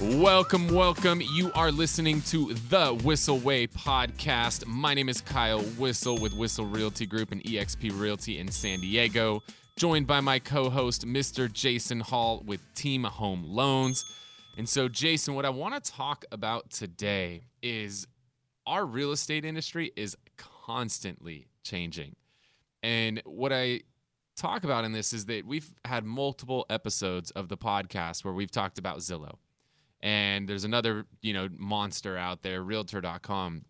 Welcome, welcome. You are listening to the Whissel Way podcast. My name is Kyle Whissel with Whissel Realty Group and eXp Realty in San Diego, joined by my co host, Mr. Jason Hall with Team Home Loans. And so, Jason, what I want to talk about today is our real estate industry is constantly changing. And what I talk about in this is that we've had multiple episodes of the podcast where we've talked about Zillow and there's another you know monster out there realtor.com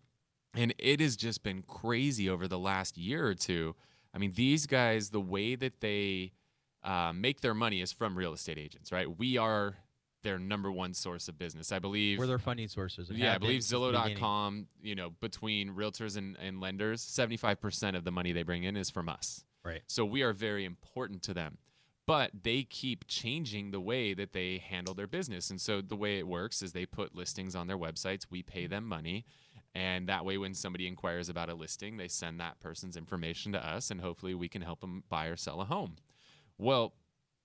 and it has just been crazy over the last year or two i mean these guys the way that they uh, make their money is from real estate agents right we are their number one source of business i believe We're their funding sources. yeah i believe since the beginning. zillow.com you know between realtors and, and lenders 75% of the money they bring in is from us Right. so we are very important to them. But they keep changing the way that they handle their business. And so the way it works is they put listings on their websites, we pay them money. And that way, when somebody inquires about a listing, they send that person's information to us, and hopefully we can help them buy or sell a home. Well,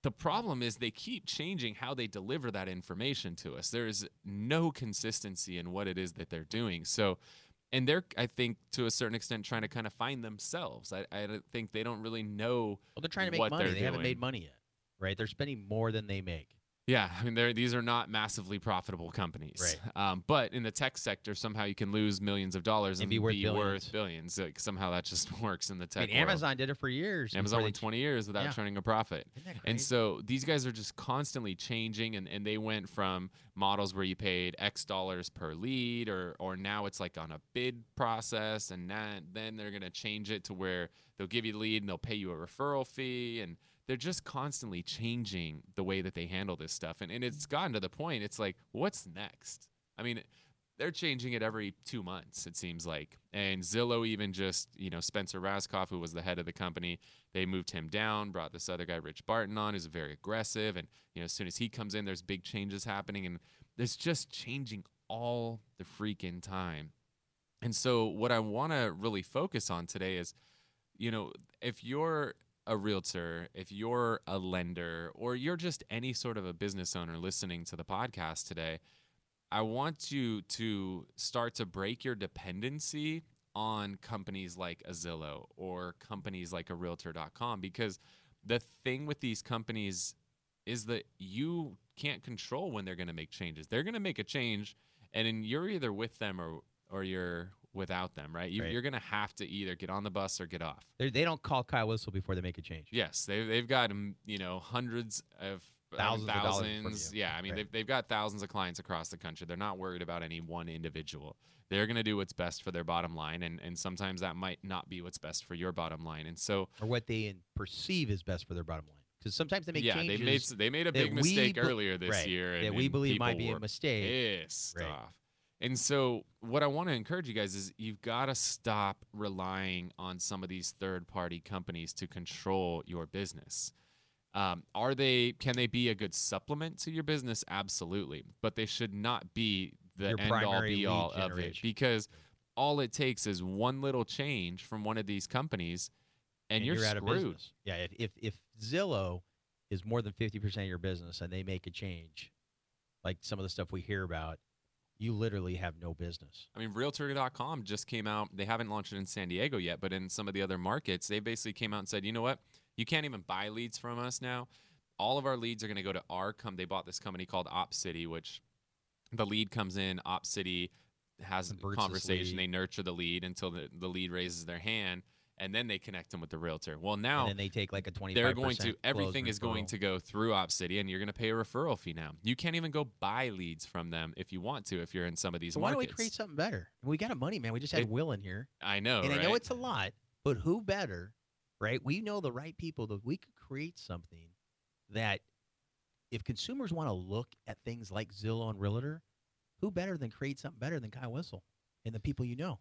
the problem is they keep changing how they deliver that information to us. There is no consistency in what it is that they're doing. So, and they're, I think, to a certain extent, trying to kind of find themselves. I, I think they don't really know. Well, they're trying to make money. They haven't made money yet, right? They're spending more than they make. Yeah, I mean, these are not massively profitable companies. Right. Um, but in the tech sector, somehow you can lose millions of dollars And and, be worth billions. billions. Like, somehow that just works in the tech. I mean. Amazon did it for years. Amazon went 20 years without Yeah. turning a profit. And so these guys are just constantly changing, and, and they went from models where you paid X dollars per lead, or or now it's like on a bid process, and that, then they're gonna change it to where they'll give you the lead and they'll pay you a referral fee, and they're just constantly changing the way that they handle this stuff, and and it's gotten to the point it's like, what's next? I mean. They're changing it every two months, it seems like. And Zillow even just, you know, Spencer Rascoff, who was the head of the company, they moved him down, brought this other guy, Rich Barton, on, who's very aggressive. And, you know, as soon as he comes in, there's big changes happening. And there's just changing all the freaking time. And so, what I want to really focus on today is, you know, if you're a realtor, if you're a lender, or you're just any sort of a business owner listening to the podcast today, I want you to start to break your dependency on companies like a Zillow or companies like a realtor.com because the thing with these companies is that you can't control when they're going to make changes. They're going to make a change and then you're either with them or or you're without them, right? You, Right. You're going to have to either get on the bus or get off. They're, they don't call Kyle Whissel before they make a change. Yes, they they've got mm, you know hundreds of um, Thousands of Yeah, I mean Right. they've they've got thousands of clients across the country. They're not worried about any one individual. They're going to do what's best for their bottom line, and and sometimes that might not be what's best for your bottom line. And so Or what they perceive is best for their bottom line. Because sometimes they make yeah, changes they made they made a big mistake be- earlier this right, year, and, that we believe might be a mistake. pissed Right. off. And so, what I want to encourage you guys is you've got to stop relying on some of these third party companies to control your business. Um, are they? Can they be a good supplement to your business? Absolutely, but they should not be the Your end all be all of it because all it takes is one little change from one of these companies, and, you're, out of screwed. business. Yeah, if, if if Zillow is more than fifty percent of your business and they make a change, like some of the stuff we hear about, you literally have no business. I mean, Realtor.com just came out. They haven't launched it in San Diego yet, but in some of the other markets, they basically came out and said, you know what? You can't even buy leads from us now. All of our leads are going to go to our com. They bought this company called OpCity, which the lead comes in. OpCity has a conversation. They nurture the lead until the, the lead raises their hand, and then they connect them with the realtor. Well, now and then they take like a twenty. they're going to everything is going to go through OpCity. and you're going to pay a referral fee now. You can't even go buy leads from them if you want to if you're in some of these So why don't we create something better? We got a money man. We just had It- Will in here, I know, and right? I know it's a lot, but who better, right? We know the right people that we could create something that, if consumers want to look at things like Zillow and Realtor, who better than create something better than Kyle Whissel and the people you know?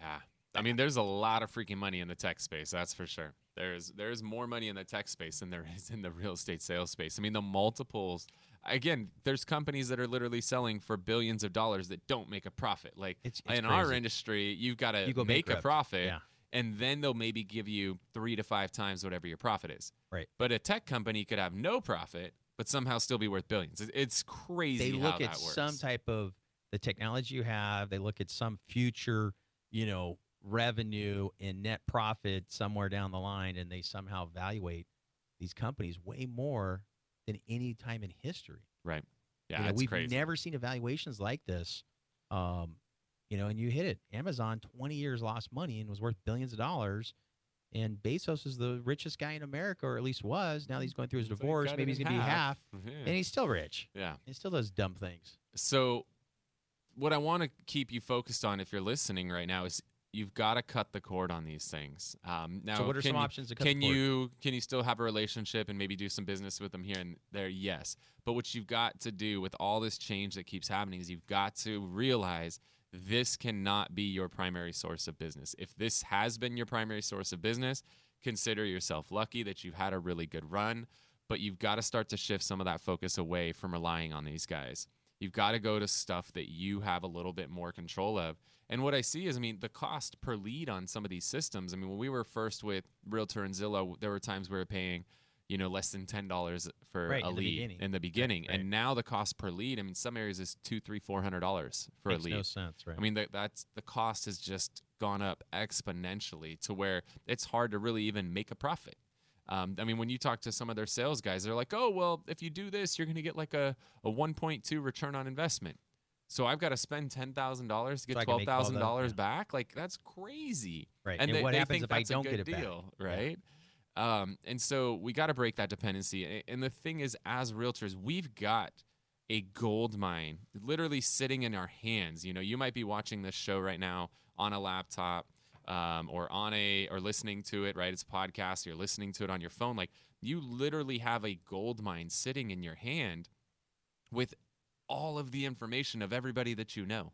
Yeah. I mean, there's a lot of freaking money in the tech space, that's for sure. There's there's more money in the tech space than there is in the real estate sales space. I mean, the multiples again, there's companies that are literally selling for billions of dollars that don't make a profit. Like It's, it's in our industry, you've got to You go make a profit Yeah. and then they'll maybe give you 3 to 5 times whatever your profit is. Right. But a tech company could have no profit but somehow still be worth billions. It's crazy. they look at some type of the technology you have. They look at some future, you know, revenue and net profit somewhere down the line, and they somehow evaluate these companies way more than any time in history. Right. Yeah, you know, we've crazy. never seen evaluations like this. Um, you know, and you hit it. Amazon, 20 years lost money and was worth billions of dollars. And Bezos is the richest guy in America, or at least was. Now he's going through his It's divorce. Maybe he's going to be half, Yeah. and he's still rich. yeah. He still does dumb things. So, what I want to keep you focused on, if you're listening right now, is you've got to cut the cord on these things. Um, now, so, what are some you, options to cut the Can cord? you can you still have a relationship and maybe do some business with them here and there? Yes. But what you've got to do with all this change that keeps happening is you've got to realize this cannot be your primary source of business. If this has been your primary source of business, consider yourself lucky that you've had a really good run, but you've got to start to shift some of that focus away from relying on these guys. You've got to go to stuff that you have a little bit more control of. And what I see is, I mean, the cost per lead on some of these systems. I mean, when we were first with Realtor and Zillow, there were times we were paying, you know, less than ten dollars for Right, a in lead beginning. in the beginning, right. and now the cost per lead. I mean, some areas is two, three, four hundred dollars for Makes a lead. no sense, right? I mean, that that's the cost has just gone up exponentially to where it's hard to really even make a profit. Um, I mean, when you talk to some of their sales guys, they're like, "Oh, well, if you do this, you're going to get like a a 1.2 return on investment." So I've got to spend ten thousand dollars to So get I can twelve make all thousand that, dollars yeah. back. Like that's crazy. right. And, And, they, what they happens if I don't get it back? deal, right? Um, and so we got to break that dependency. And the thing is, as realtors, we've got a gold mine literally sitting in our hands. You know, you might be watching this show right now on a laptop um, or on a or listening to it. Right, it's a podcast. You're listening to it on your phone. Like you literally have a gold mine sitting in your hand with all of the information of everybody that you know.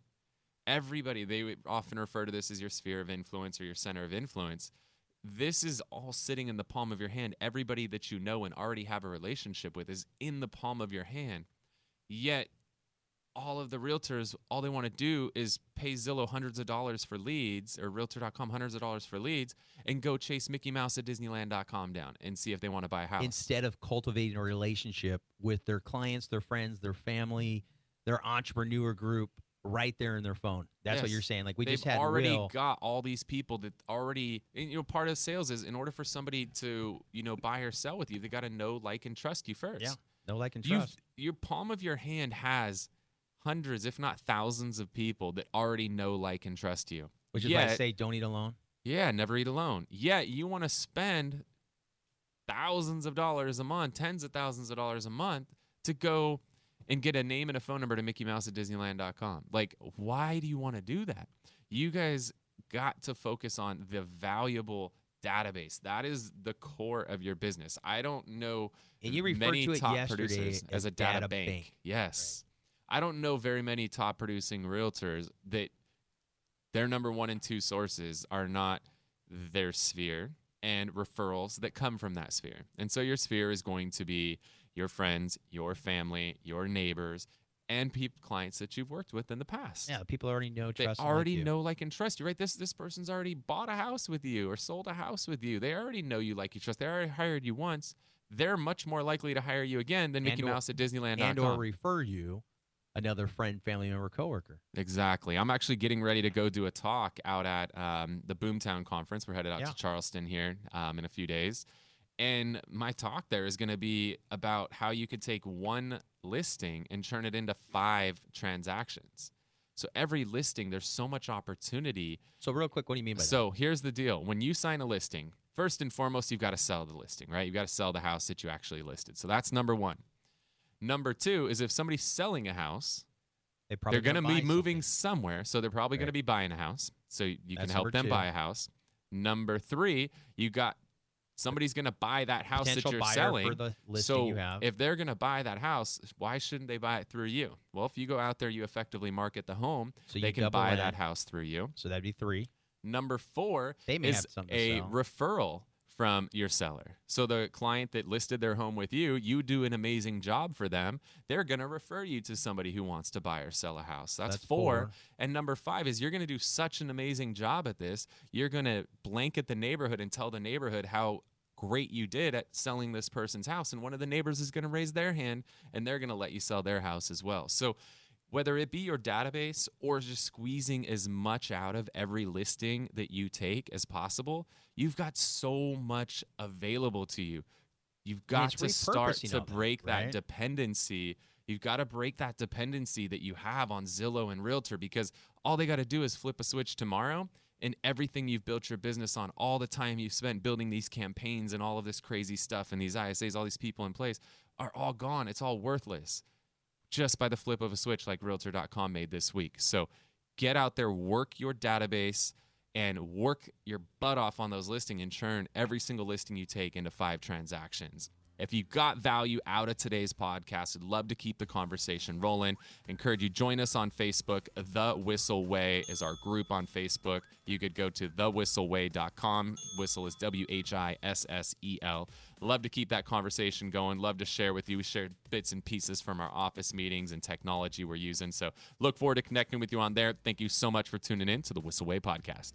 Everybody, they often refer to this as your sphere of influence or your center of influence. This is all sitting in the palm of your hand. Everybody that you know and already have a relationship with is in the palm of your hand. Yet, all of the realtors, all they want to do is pay Zillow hundreds of dollars for leads or Realtor.com hundreds of dollars for leads and go chase Mickey Mouse at Disneyland.com down and see if they want to buy a house. Instead of cultivating a relationship with their clients, their friends, their family, their entrepreneur group right there in their phone. That's what you're saying. Like we They've just had already Will. got all these people that already and, you know part of sales is in order for somebody to you know buy or sell with you they got to know like and trust you first Yeah, no like and You've- trust. your palm of your hand has hundreds if not thousands of people that already know like and trust you Which is why I say don't eat alone. yeah never eat alone yet you want to spend thousands of dollars a month tens of thousands of dollars a month to go and get a name and a phone number to Mickey Mouse at Disneyland.com. Like, why do you want to do that? You guys got to focus on the valuable database. That is the core of your business. I don't know And you referred many to it top yesterday producers as as a data, data bank. bank. Yes. I don't know very many top producing realtors that their number one and two sources are not their sphere and referrals that come from that sphere. And so your sphere is going to be your friends, your family, your neighbors, and peop clients that you've worked with in the past. Yeah, people already know, They like already you. know, like, and trust you, right? This this person's already bought a house with you or sold a house with you. They already know you, like you, trust. They already hired you once. They're much more likely to hire you again than Mickey And or- Mouse at Disneyland.com. and or refer you another friend, family member, coworker. Exactly. I'm actually getting ready to go do a talk out at um, the Boomtown conference. We're headed out Yeah. to Charleston here um, in a few days. And my talk there is going to be about how you could take one listing and turn it into five transactions. So every listing, there's so much opportunity. So real quick, what do you mean by that? So here's the deal. When you sign a listing, first and foremost, you've got to sell the listing, right? You've got to sell the house that you actually listed. So that's number one. Number two is if somebody's selling a house, They probably they're going to be moving something. somewhere, so they're probably going to be buying a house. So you can help them two. buy a house. Number three, you got somebody's going to buy that house that you're selling. the so you if they're going to buy that house, why shouldn't they buy it through you? Well, if you go out there, you effectively market the home. so you they can buy in, that house through you. So that'd be three. Number four They may is have something a referral from your seller. So the client that listed their home with you, you do an amazing job for them. They're going to refer you to somebody who wants to buy or sell a house. That's, That's four. four. And number five is you're going to do such an amazing job at this. You're going to blanket the neighborhood and tell the neighborhood how great you did at selling this person's house. And one of the neighbors is going to raise their hand and they're going to let you sell their house as well. So, whether it be your database or just squeezing as much out of every listing that you take as possible, you've got so much available to you. You've got to start to all that, break that dependency. You've got to break that dependency that you have on Zillow and Realtor because all they got to do is flip a switch tomorrow and everything you've built your business on, all the time you've spent building these campaigns and all of this crazy stuff and these ISAs, all these people in place are all gone. It's all worthless just by the flip of a switch like realtor.com made this week. So get out there, work your database, and work your butt off on those listings and churn every single listing you take into five transactions. If you got value out of today's podcast, I'd love to keep the conversation rolling. Encourage you join us on Facebook. The Whissel Way is our group on Facebook. You could go to thewhisselway.com. Whissel is W H I S S E L. Love to keep that conversation going. Love to share with you. We shared bits and pieces from our office meetings and technology we're using. So look forward to connecting with you on there. Thank you so much for tuning in to the Whissel Way podcast.